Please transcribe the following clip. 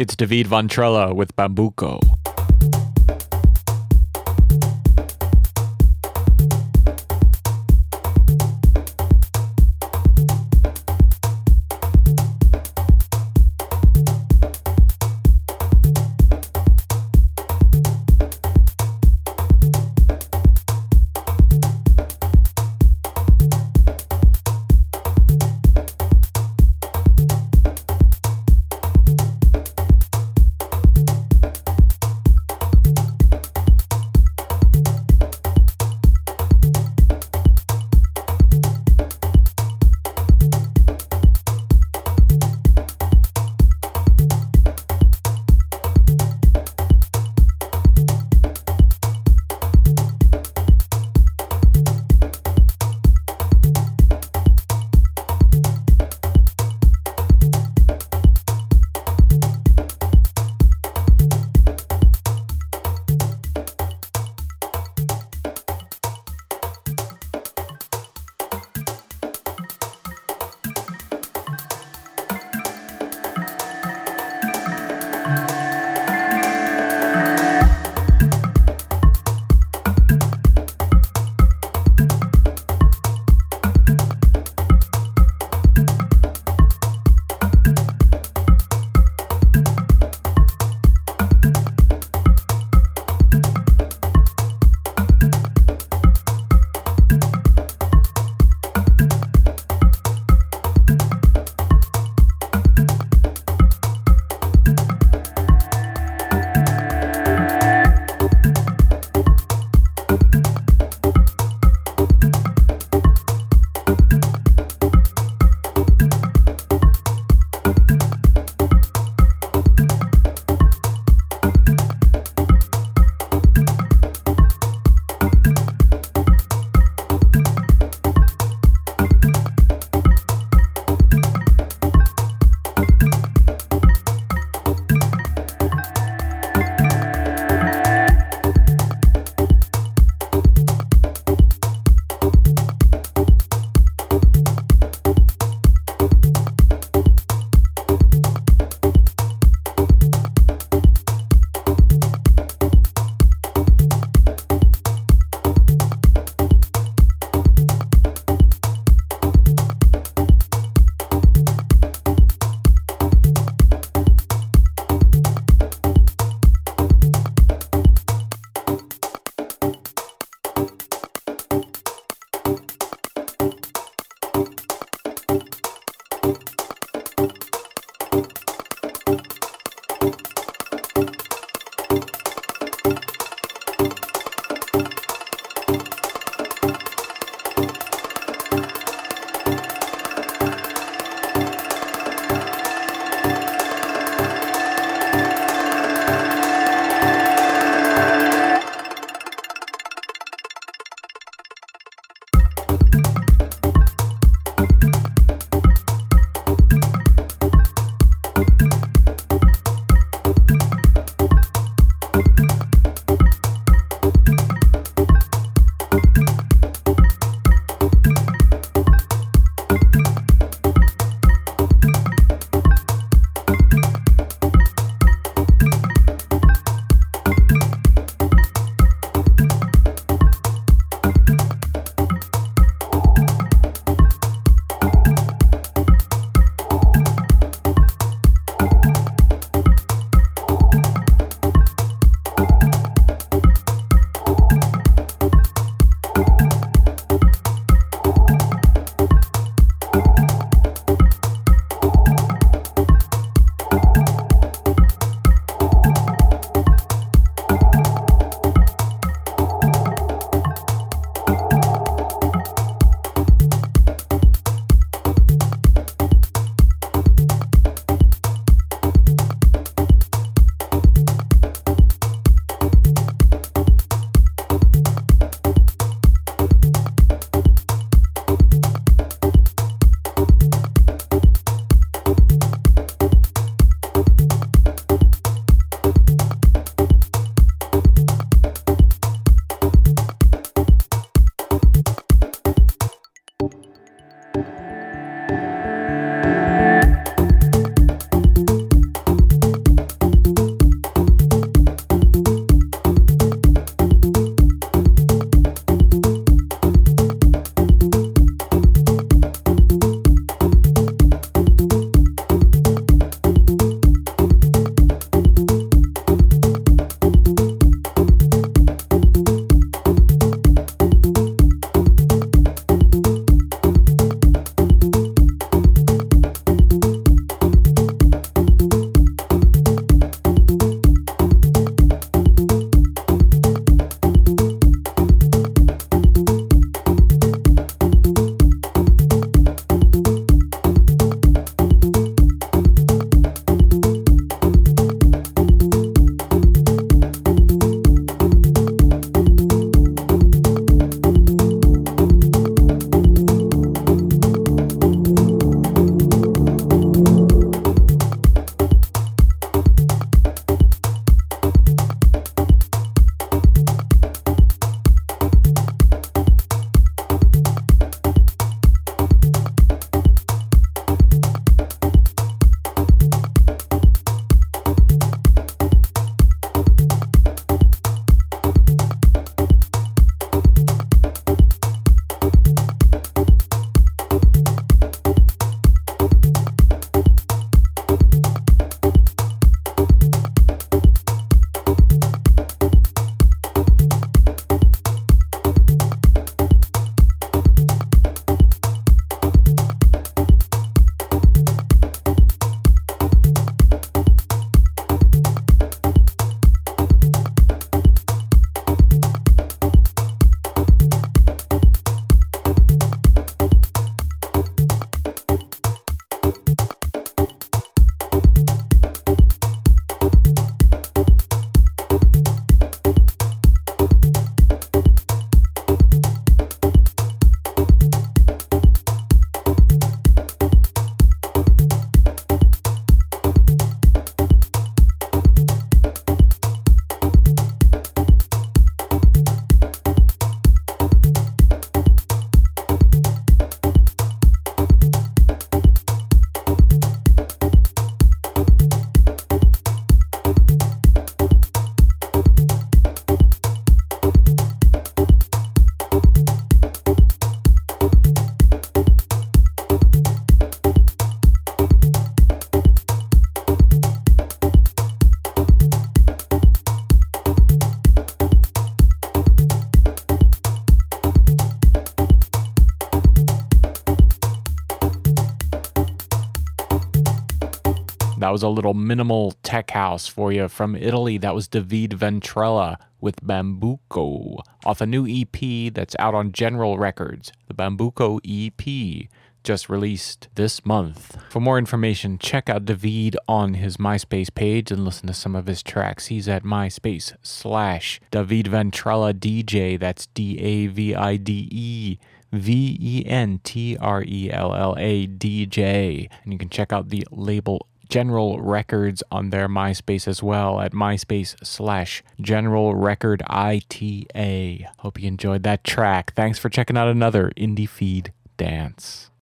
It's David Ventrella with Bambuco. That was a little minimal tech house for you from Italy. That was David Ventrella with Bambuco off a new EP that's out on General Records. The Bambuco EP just released this month. For more information, check out David on his MySpace page and listen to some of his tracks. He's at MySpace slash David Ventrella DJ. That's D A V I D E V E N T R E L L A DJ. And you can check out the label General Records on their MySpace as well at MySpace slash General Record ITA. Hope you enjoyed that track. Thanks for checking out another IndieFeed Dance.